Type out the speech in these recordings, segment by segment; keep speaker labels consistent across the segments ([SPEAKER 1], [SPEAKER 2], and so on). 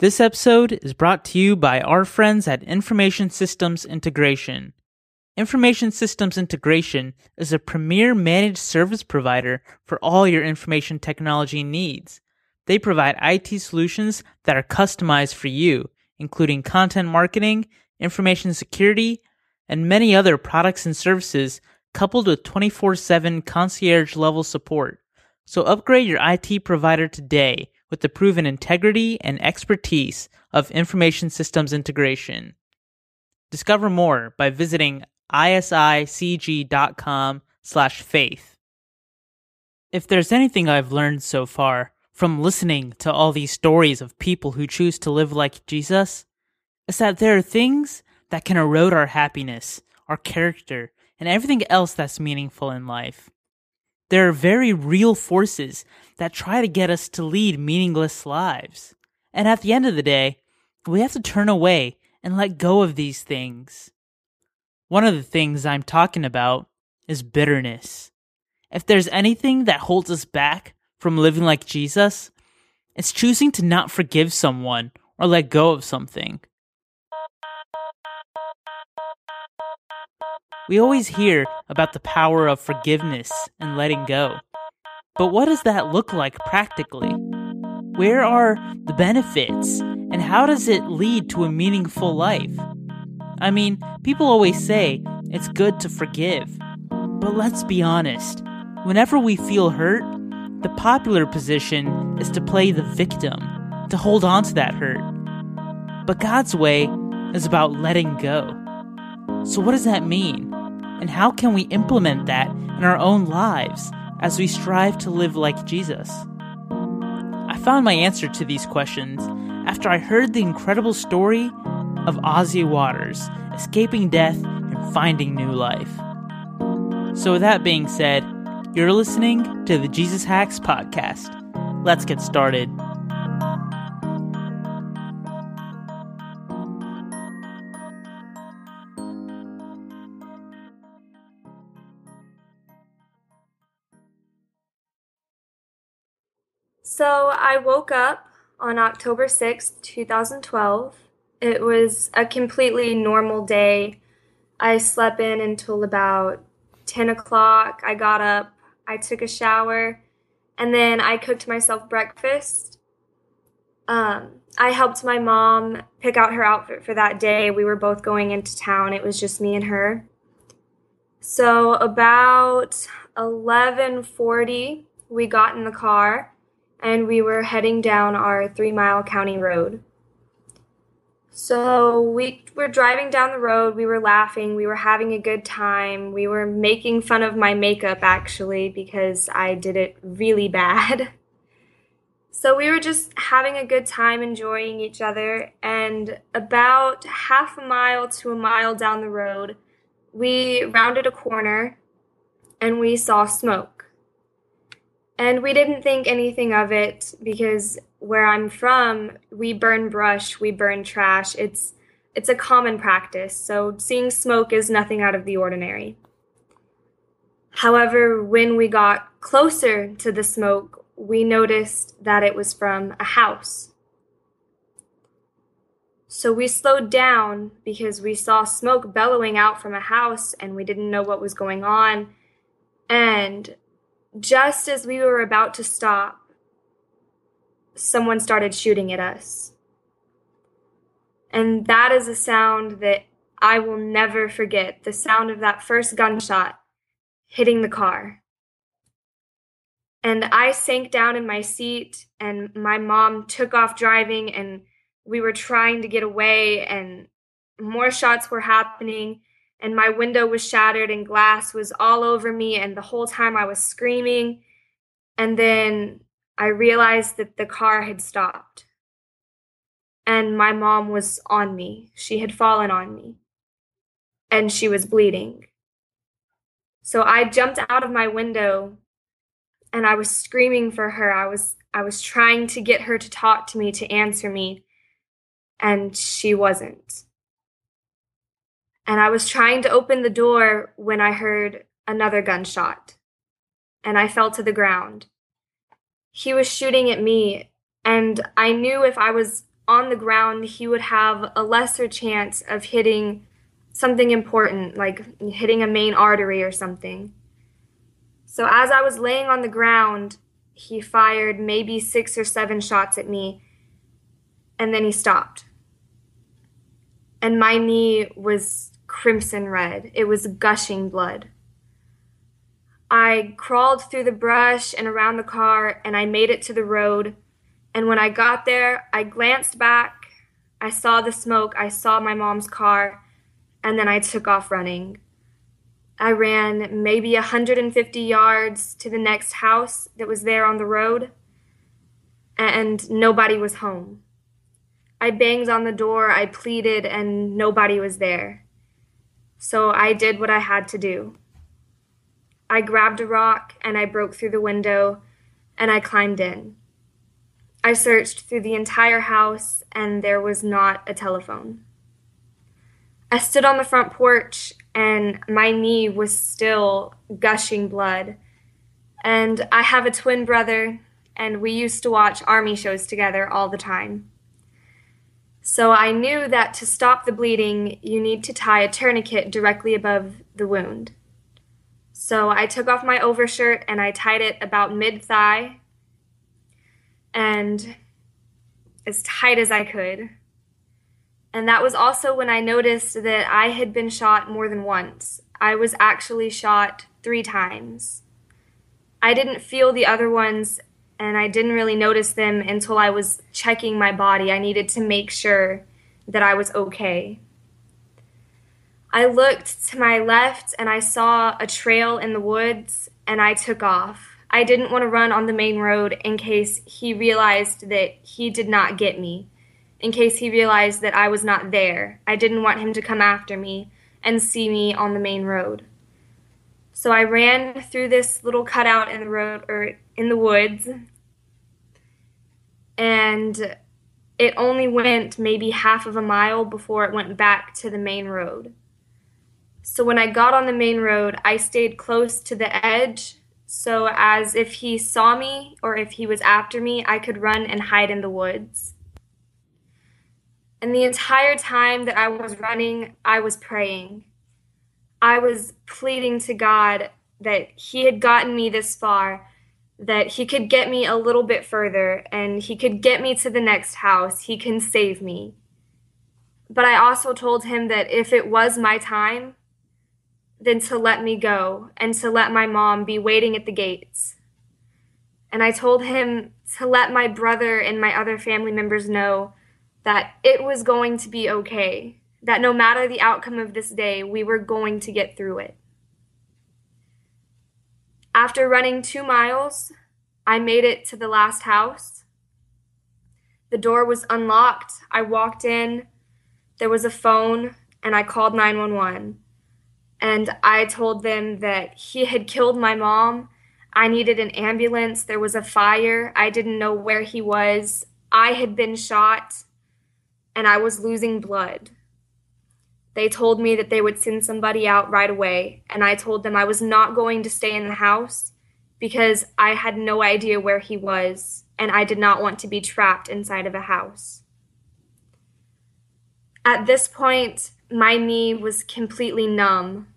[SPEAKER 1] This episode is brought to you by our friends at Information Systems Integration. Information Systems Integration is a premier managed service provider for all your information technology needs. They provide IT solutions that are customized for you, including content marketing, information security, and many other products and services coupled with 24 7 concierge level support. So upgrade your IT provider today with the proven integrity and expertise of information systems integration. Discover more by visiting isicg.com slash faith. If there's anything I've learned so far from listening to all these stories of people who choose to live like Jesus, it's that there are things that can erode our happiness, our character, and everything else that's meaningful in life. There are very real forces that try to get us to lead meaningless lives. And at the end of the day, we have to turn away and let go of these things. One of the things I'm talking about is bitterness. If there's anything that holds us back from living like Jesus, it's choosing to not forgive someone or let go of something. We always hear about the power of forgiveness and letting go. But what does that look like practically? Where are the benefits? And how does it lead to a meaningful life? I mean, people always say it's good to forgive. But let's be honest. Whenever we feel hurt, the popular position is to play the victim, to hold on to that hurt. But God's way is about letting go. So, what does that mean? And how can we implement that in our own lives as we strive to live like Jesus? I found my answer to these questions after I heard the incredible story of Ozzy Waters escaping death and finding new life. So, with that being said, you're listening to the Jesus Hacks Podcast. Let's get started.
[SPEAKER 2] I woke up on October 6th, 2012. It was a completely normal day. I slept in until about 10 o'clock. I got up, I took a shower, and then I cooked myself breakfast. Um, I helped my mom pick out her outfit for that day. We were both going into town. It was just me and her. So about 11:40, we got in the car and we were heading down our three mile county road. So we were driving down the road, we were laughing, we were having a good time. We were making fun of my makeup actually because I did it really bad. So we were just having a good time enjoying each other and about half a mile to a mile down the road, we rounded a corner and we saw smoke. And we didn't think anything of it because where I'm from, we burn brush, we burn trash. It's it's a common practice. So seeing smoke is nothing out of the ordinary. However, when we got closer to the smoke, we noticed that it was from a house. So we slowed down because we saw smoke bellowing out from a house and we didn't know what was going on. And just as we were about to stop, someone started shooting at us. And that is a sound that I will never forget the sound of that first gunshot hitting the car. And I sank down in my seat, and my mom took off driving, and we were trying to get away, and more shots were happening and my window was shattered and glass was all over me and the whole time I was screaming. And then I realized that the car had stopped. And my mom was on me. She had fallen on me. And she was bleeding. So I jumped out of my window and I was screaming for her. I was I was trying to get her to talk to me to answer me and she wasn't and I was trying to open the door when I heard another gunshot, and I fell to the ground. He was shooting at me, and I knew if I was on the ground, he would have a lesser chance of hitting something important, like hitting a main artery or something. So as I was laying on the ground, he fired maybe six or seven shots at me, and then he stopped. And my knee was crimson red, it was gushing blood. I crawled through the brush and around the car, and I made it to the road. And when I got there, I glanced back. I saw the smoke. I saw my mom's car. And then I took off running. I ran maybe 150 yards to the next house that was there on the road. And nobody was home. I banged on the door. I pleaded, and nobody was there. So I did what I had to do. I grabbed a rock and I broke through the window and I climbed in. I searched through the entire house and there was not a telephone. I stood on the front porch and my knee was still gushing blood. And I have a twin brother and we used to watch army shows together all the time. So I knew that to stop the bleeding, you need to tie a tourniquet directly above the wound. So I took off my overshirt and I tied it about mid thigh and as tight as I could. And that was also when I noticed that I had been shot more than once. I was actually shot three times. I didn't feel the other ones and I didn't really notice them until I was checking my body. I needed to make sure that I was okay. I looked to my left and I saw a trail in the woods and I took off. I didn't want to run on the main road in case he realized that he did not get me, in case he realized that I was not there. I didn't want him to come after me and see me on the main road. So I ran through this little cutout in the road or in the woods and it only went maybe half of a mile before it went back to the main road. So when I got on the main road, I stayed close to the edge so as if he saw me or if he was after me, I could run and hide in the woods. And the entire time that I was running, I was praying. I was pleading to God that He had gotten me this far, that He could get me a little bit further, and He could get me to the next house. He can save me. But I also told Him that if it was my time, then to let me go and to let my mom be waiting at the gates. And I told him to let my brother and my other family members know that it was going to be okay, that no matter the outcome of this day, we were going to get through it. After running two miles, I made it to the last house. The door was unlocked. I walked in. There was a phone, and I called 911 and I told them that he had killed my mom. I needed an ambulance. There was a fire. I didn't know where he was. I had been shot and I was losing blood. They told me that they would send somebody out right away, and I told them I was not going to stay in the house because I had no idea where he was and I did not want to be trapped inside of a house. At this point, my knee was completely numb.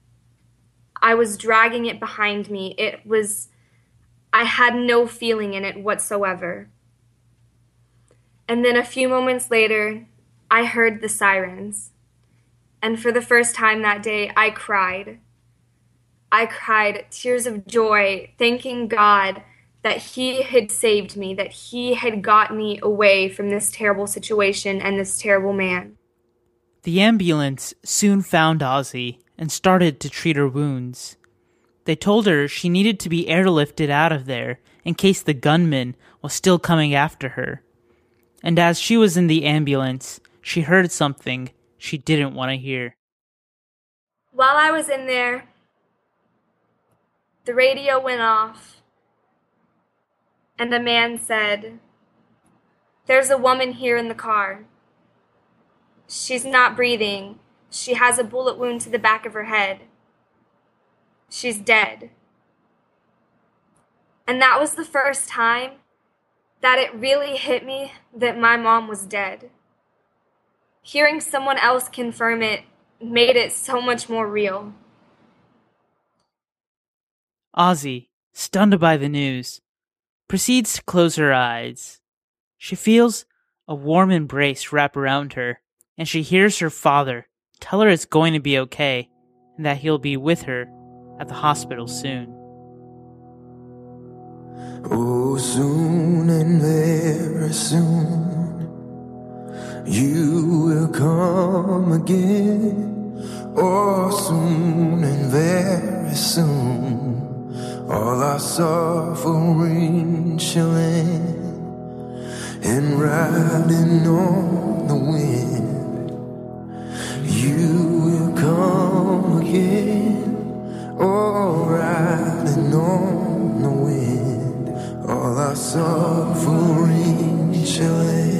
[SPEAKER 2] I was dragging it behind me. It was, I had no feeling in it whatsoever. And then a few moments later, I heard the sirens. And for the first time that day, I cried. I cried tears of joy, thanking God that He had saved me, that He had got me away from this terrible situation and this terrible man.
[SPEAKER 1] The ambulance soon found Ozzy and started to treat her wounds. They told her she needed to be airlifted out of there in case the gunman was still coming after her. And as she was in the ambulance, she heard something she didn't want to hear.
[SPEAKER 2] While I was in there, the radio went off, and a man said, There's a woman here in the car. She's not breathing. She has a bullet wound to the back of her head. She's dead. And that was the first time that it really hit me that my mom was dead. Hearing someone else confirm it made it so much more real.
[SPEAKER 1] Ozzy, stunned by the news, proceeds to close her eyes. She feels a warm embrace wrap around her, and she hears her father tell her it's going to be okay and that he'll be with her at the hospital soon.
[SPEAKER 3] Oh, soon and very soon you will come again. Oh, soon and very soon all our suffering shall end. And riding on the wind, you will come again. Oh, riding on the wind, all our suffering shall end.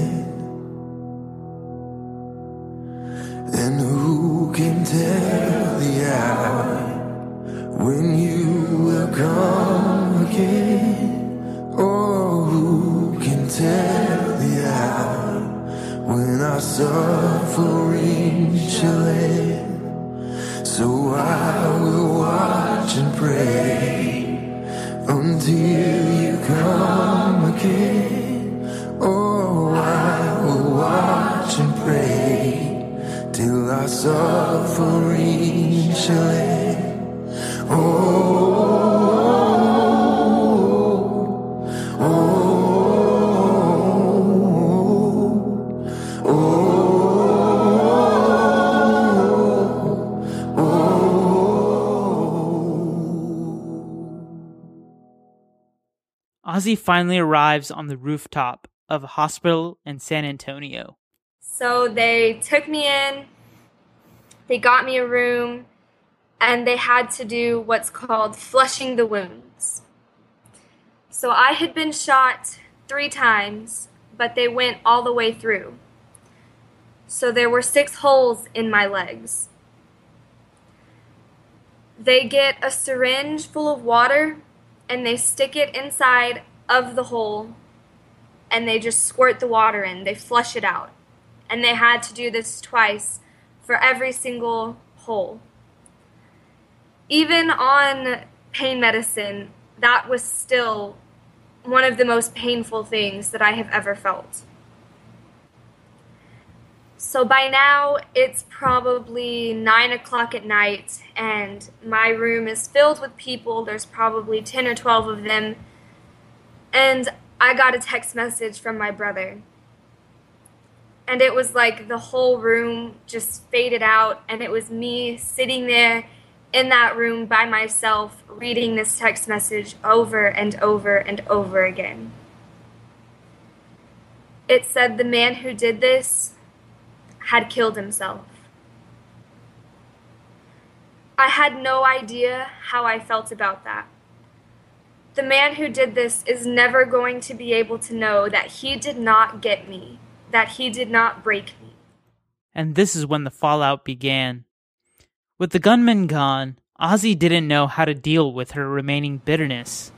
[SPEAKER 3] Pray until you come again. Oh, I will watch and pray till our suffering shall end. Oh, oh, oh, oh.
[SPEAKER 1] Ozzy finally arrives on the rooftop of a hospital in San Antonio.
[SPEAKER 2] So they took me in, they got me a room, and they had to do what's called flushing the wounds. So I had been shot three times, but they went all the way through. So there were six holes in my legs. They get a syringe full of water and they stick it inside of the hole and they just squirt the water in. They flush it out. And they had to do this twice for every single hole. Even on pain medicine, that was still one of the most painful things that I have ever felt. So by now, it's probably nine o'clock at night, and my room is filled with people. There's probably 10 or 12 of them. And I got a text message from my brother. And it was like the whole room just faded out, and it was me sitting there in that room by myself reading this text message over and over and over again. It said the man who did this had killed himself. I had no idea how I felt about that. The man who did this is never going to be able to know that he did not get me, that he did not break me.
[SPEAKER 1] And this is when the fallout began. With the gunman gone, Ozzy didn't know how to deal with her remaining bitterness.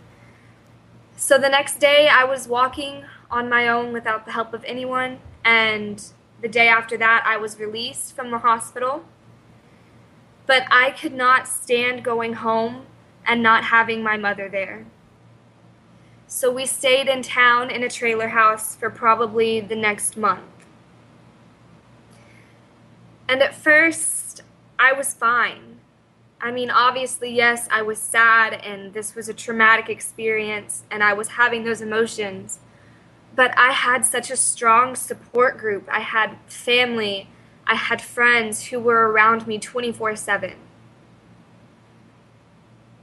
[SPEAKER 2] So the next day, I was walking on my own without the help of anyone, and the day after that, I was released from the hospital. But I could not stand going home and not having my mother there. So we stayed in town in a trailer house for probably the next month. And at first, I was fine. I mean, obviously, yes, I was sad and this was a traumatic experience and I was having those emotions. But I had such a strong support group. I had family, I had friends who were around me 24 7.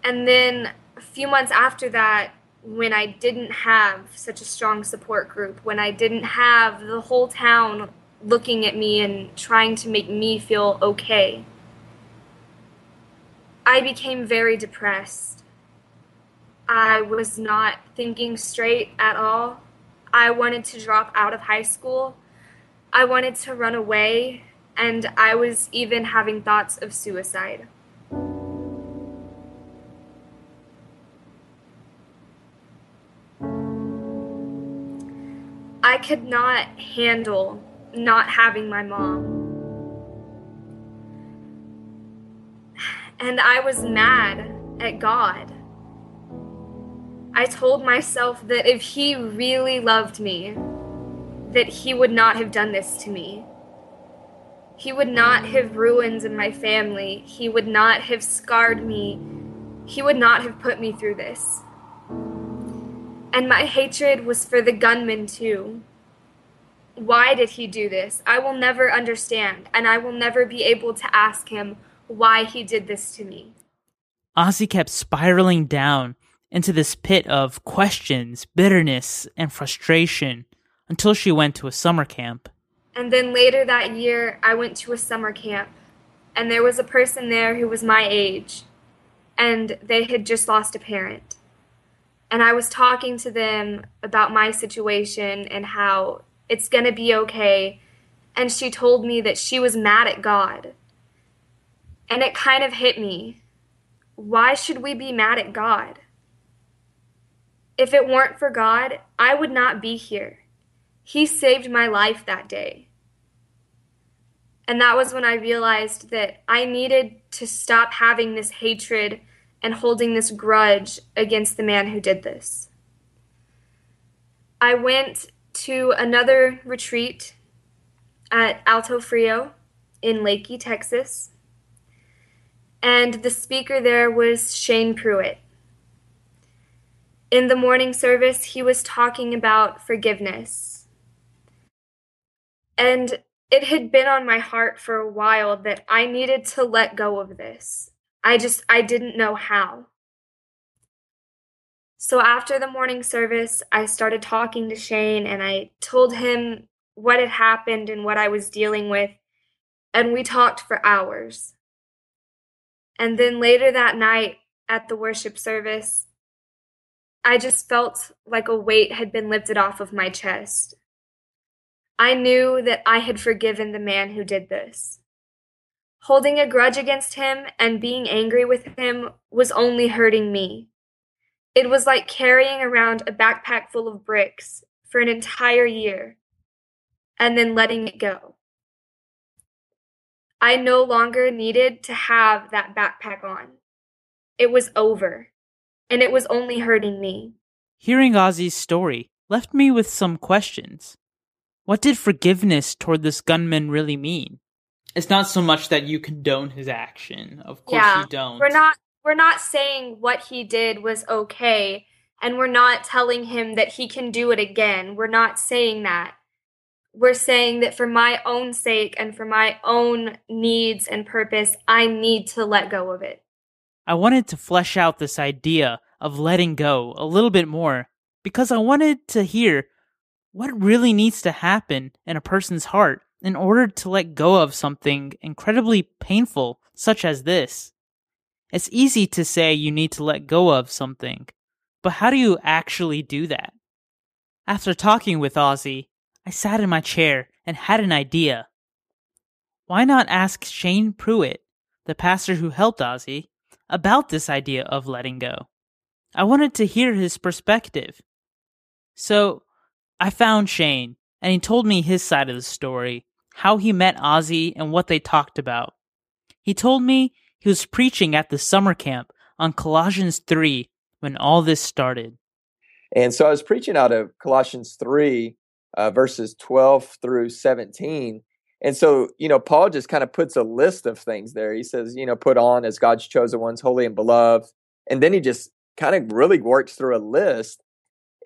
[SPEAKER 2] And then a few months after that, when I didn't have such a strong support group, when I didn't have the whole town looking at me and trying to make me feel okay, I became very depressed. I was not thinking straight at all. I wanted to drop out of high school. I wanted to run away, and I was even having thoughts of suicide. Could not handle not having my mom. And I was mad at God. I told myself that if He really loved me, that He would not have done this to me. He would not have ruined my family. He would not have scarred me. He would not have put me through this. And my hatred was for the gunman, too. Why did he do this? I will never understand, and I will never be able to ask him why he did this to me.
[SPEAKER 1] Ozzy kept spiraling down into this pit of questions, bitterness, and frustration until she went to a summer camp.
[SPEAKER 2] And then later that year, I went to a summer camp, and there was a person there who was my age, and they had just lost a parent and I was talking to them about my situation and how it's going to be okay. And she told me that she was mad at God. And it kind of hit me. Why should we be mad at God? If it weren't for God, I would not be here. He saved my life that day. And that was when I realized that I needed to stop having this hatred and holding this grudge against the man who did this. I went to another retreat at Alto Frio in Leakey, Texas, and the speaker there was Shane Pruitt. In the morning service, he was talking about forgiveness. And it had been on my heart for a while that I needed to let go of this. I just I didn't know how. So after the morning service, I started talking to Shane and I told him what had happened and what I was dealing with, and we talked for hours. And then later that night at the worship service, I just felt like a weight had been lifted off of my chest. I knew that I had forgiven the man who did this. Holding a grudge against him and being angry with him was only hurting me. It was like carrying around a backpack full of bricks for an entire year and then letting it go. I no longer needed to have that backpack on. It was over, and it was only hurting me.
[SPEAKER 1] Hearing Ozzy's story left me with some questions. What did forgiveness toward this gunman really mean? it's not so much that you condone his action. Of course
[SPEAKER 2] yeah,
[SPEAKER 1] you don't.
[SPEAKER 2] We're not we're not saying what he did was okay and we're not telling him that he can do it again. We're not saying that. We're saying that for my own sake and for my own needs and purpose, I need to let go of it.
[SPEAKER 1] I wanted to flesh out this idea of letting go a little bit more because I wanted to hear what really needs to happen in a person's heart in order to let go of something incredibly painful such as this. It's easy to say you need to let go of something, but how do you actually do that? After talking with Ozzy, I sat in my chair and had an idea. Why not ask Shane Pruitt, the pastor who helped Ozzy, about this idea of letting go? I wanted to hear his perspective. So I found Shane, and he told me his side of the story how he met Ozzy, and what they talked about. He told me he was preaching at the summer camp on Colossians 3 when all this started.
[SPEAKER 4] And so I was preaching out of Colossians 3, uh, verses 12 through 17. And so, you know, Paul just kind of puts a list of things there. He says, you know, put on as God's chosen ones, holy and beloved. And then he just kind of really works through a list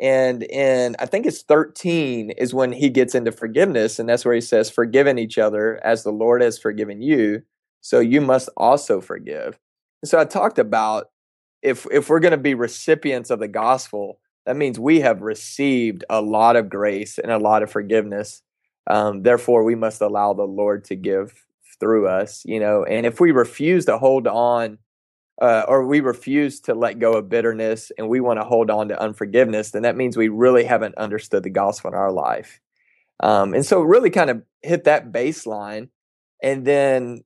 [SPEAKER 4] and in, I think it's 13 is when he gets into forgiveness. And that's where he says, forgiven each other as the Lord has forgiven you. So you must also forgive. And so I talked about if, if we're going to be recipients of the gospel, that means we have received a lot of grace and a lot of forgiveness. Um, therefore, we must allow the Lord to give through us, you know. And if we refuse to hold on uh, or we refuse to let go of bitterness and we want to hold on to unforgiveness, then that means we really haven't understood the gospel in our life. Um, and so, really kind of hit that baseline. And then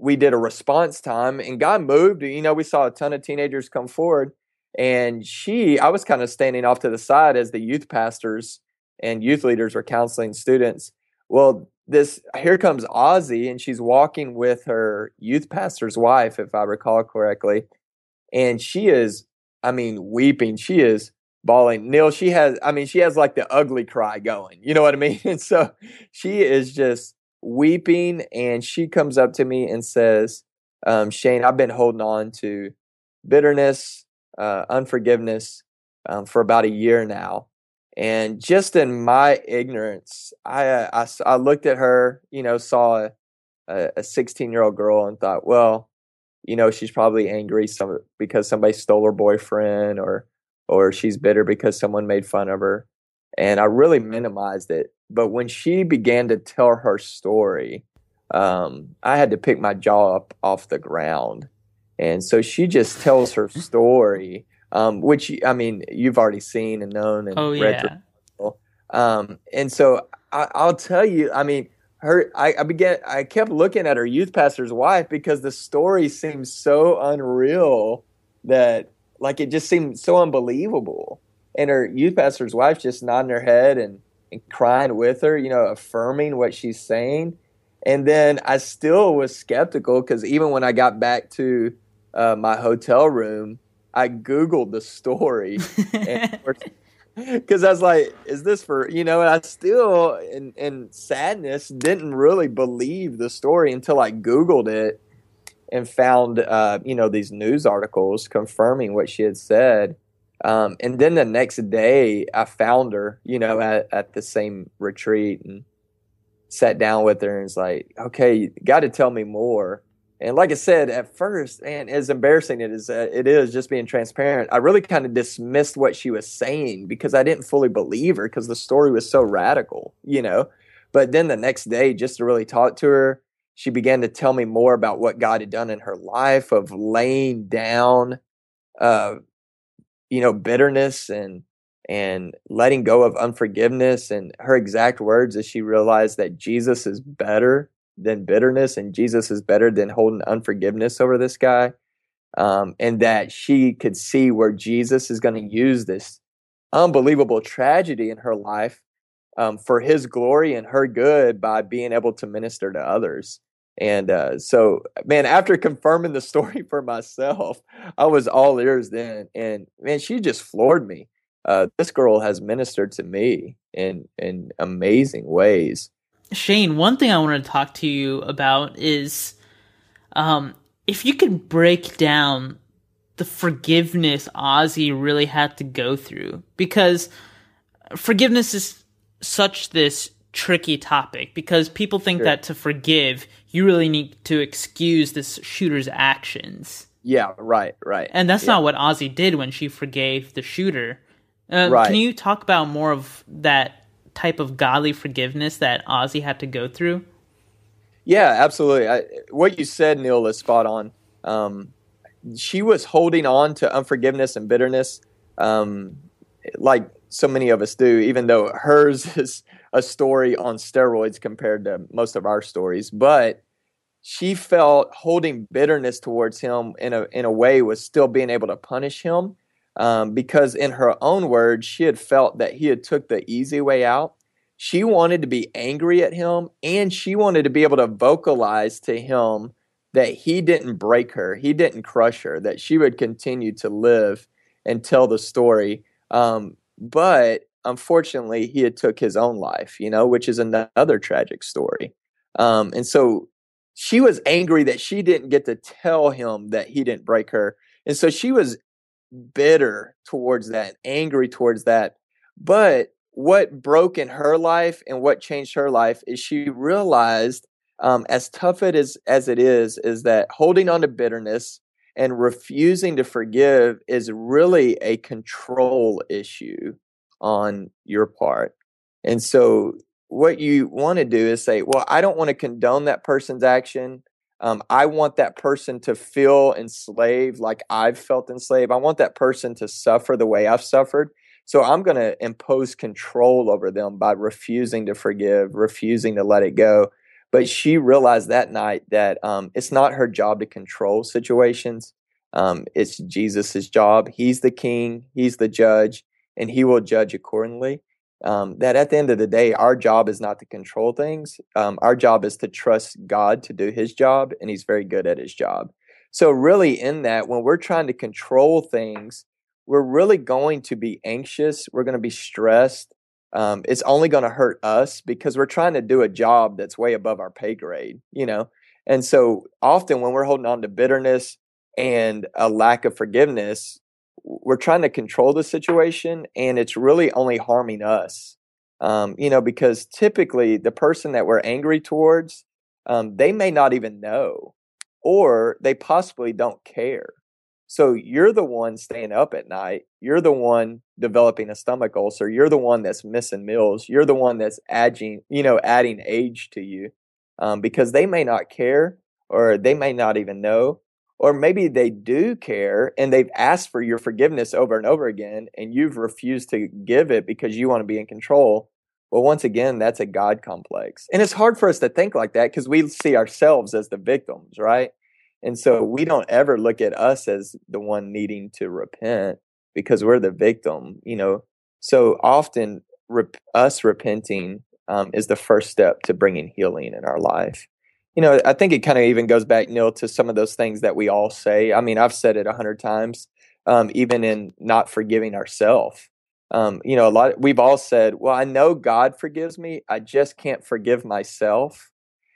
[SPEAKER 4] we did a response time, and God moved. You know, we saw a ton of teenagers come forward. And she, I was kind of standing off to the side as the youth pastors and youth leaders were counseling students. Well, this here comes Ozzy, and she's walking with her youth pastor's wife, if I recall correctly, and she is, I mean, weeping. She is bawling. Neil, she has, I mean, she has like the ugly cry going. You know what I mean? And so she is just weeping, and she comes up to me and says, um, "Shane, I've been holding on to bitterness, uh, unforgiveness." Um, for about a year now, and just in my ignorance, I, uh, I, I looked at her, you know, saw a 16 year old girl and thought, well, you know, she's probably angry some, because somebody stole her boyfriend or, or she's bitter because someone made fun of her. And I really minimized it. But when she began to tell her story, um, I had to pick my jaw up off the ground. And so she just tells her story um, which I mean you've already seen and known and
[SPEAKER 1] oh,
[SPEAKER 4] read. Yeah. Um, and so I, will tell you, I mean, her. I, I began. I kept looking at her youth pastor's wife because the story seems so unreal that like it just seemed so unbelievable. And her youth pastor's wife just nodding her head and, and crying with her, you know, affirming what she's saying. And then I still was skeptical because even when I got back to uh, my hotel room, I googled the story because I was like, "Is this for you know?" And I still, in in sadness, didn't really believe the story until I googled it and found uh, you know these news articles confirming what she had said. Um, and then the next day, I found her, you know, at, at the same retreat and sat down with her and was like, "Okay, you got to tell me more." And like I said, at first, and as embarrassing it is, uh, it is just being transparent. I really kind of dismissed what she was saying because I didn't fully believe her because the story was so radical, you know. But then the next day, just to really talk to her, she began to tell me more about what God had done in her life of laying down, uh, you know, bitterness and and letting go of unforgiveness. And her exact words as she realized that Jesus is better than bitterness and Jesus is better than holding unforgiveness over this guy. Um, and that she could see where Jesus is going to use this unbelievable tragedy in her life um, for his glory and her good by being able to minister to others. And uh, so, man, after confirming the story for myself, I was all ears then. And man, she just floored me. Uh, this girl has ministered to me in in amazing ways.
[SPEAKER 1] Shane, one thing I want to talk to you about is um, if you could break down the forgiveness Ozzy really had to go through, because forgiveness is such this tricky topic because people think sure. that to forgive, you really need to excuse this shooter's actions.
[SPEAKER 4] Yeah, right, right.
[SPEAKER 1] And that's
[SPEAKER 4] yeah.
[SPEAKER 1] not what Ozzy did when she forgave the shooter. Uh,
[SPEAKER 4] right.
[SPEAKER 1] Can you talk about more of that type of godly forgiveness that Ozzy had to go through?
[SPEAKER 4] Yeah, absolutely. I, what you said, Neil, is spot on. Um, she was holding on to unforgiveness and bitterness, um, like so many of us do. Even though hers is a story on steroids compared to most of our stories, but she felt holding bitterness towards him in a in a way was still being able to punish him um, because in her own words, she had felt that he had took the easy way out. She wanted to be angry at him, and she wanted to be able to vocalize to him that he didn't break her, he didn't crush her, that she would continue to live and tell the story. Um, but unfortunately, he had took his own life, you know, which is another tragic story. Um, and so she was angry that she didn't get to tell him that he didn't break her. And so she was bitter towards that, angry towards that. But what broke in her life and what changed her life is she realized, um, as tough it is as it is, is that holding on to bitterness and refusing to forgive is really a control issue on your part. And so, what you want to do is say, Well, I don't want to condone that person's action. Um, I want that person to feel enslaved like I've felt enslaved. I want that person to suffer the way I've suffered. So I'm going to impose control over them by refusing to forgive, refusing to let it go. But she realized that night that um, it's not her job to control situations. Um, it's Jesus's job. He's the king, he's the judge, and he will judge accordingly. Um, that at the end of the day, our job is not to control things. Um, our job is to trust God to do His job, and He's very good at His job. So, really, in that, when we're trying to control things, we're really going to be anxious. We're going to be stressed. Um, it's only going to hurt us because we're trying to do a job that's way above our pay grade, you know? And so often when we're holding on to bitterness and a lack of forgiveness, we're trying to control the situation and it's really only harming us. Um, you know, because typically the person that we're angry towards, um, they may not even know or they possibly don't care. So you're the one staying up at night. You're the one developing a stomach ulcer. You're the one that's missing meals. You're the one that's adding, you know, adding age to you, um, because they may not care, or they may not even know, or maybe they do care and they've asked for your forgiveness over and over again, and you've refused to give it because you want to be in control. Well, once again, that's a God complex, and it's hard for us to think like that because we see ourselves as the victims, right? And so we don't ever look at us as the one needing to repent because we're the victim, you know. So often, rep- us repenting um, is the first step to bringing healing in our life. You know, I think it kind of even goes back, Neil, to some of those things that we all say. I mean, I've said it a hundred times, um, even in not forgiving ourselves. Um, you know, a lot. We've all said, "Well, I know God forgives me. I just can't forgive myself."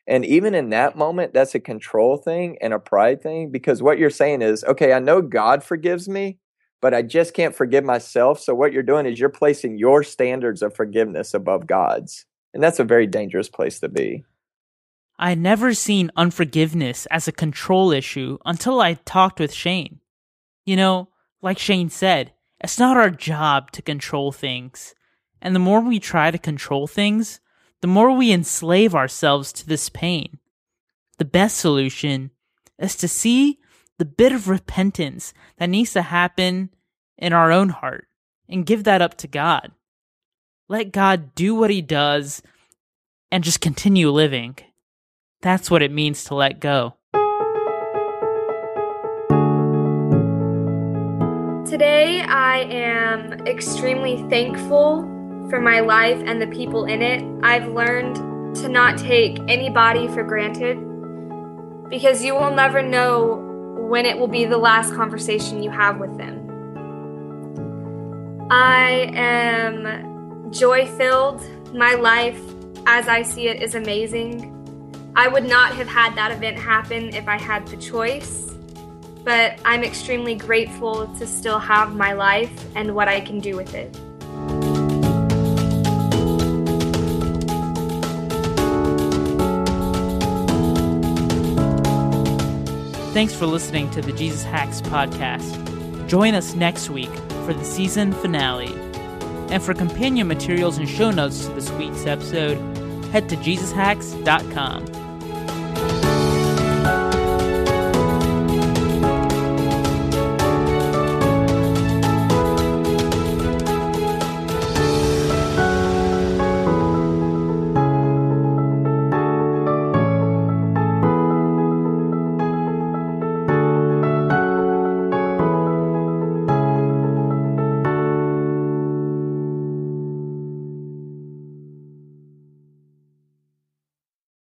[SPEAKER 4] And even in that moment, that's a control thing and a pride thing because what you're saying is, okay, I know God forgives me, but I just can't forgive myself. So what you're doing is you're placing your standards of forgiveness above God's. And that's a very dangerous place to be.
[SPEAKER 1] I had never seen unforgiveness as a control issue until I talked with Shane. You know, like Shane said, it's not our job to control things. And the more we try to control things, the more we enslave ourselves to this pain. The best solution is to see the bit of repentance that needs to happen in our own heart and give that up to God. Let God do what He does and just continue living. That's what it means to let go.
[SPEAKER 2] Today, I am extremely thankful for my life and the people in it, I've learned to not take anybody for granted because you will never know when it will be the last conversation you have with them. I am joy filled. My life, as I see it, is amazing. I would not have had that event happen if I had the choice, but I'm extremely grateful to still have my life and what I can do with it.
[SPEAKER 1] Thanks for listening to the Jesus Hacks podcast. Join us next week for the season finale. And for companion materials and show notes to this week's episode, head to jesushacks.com.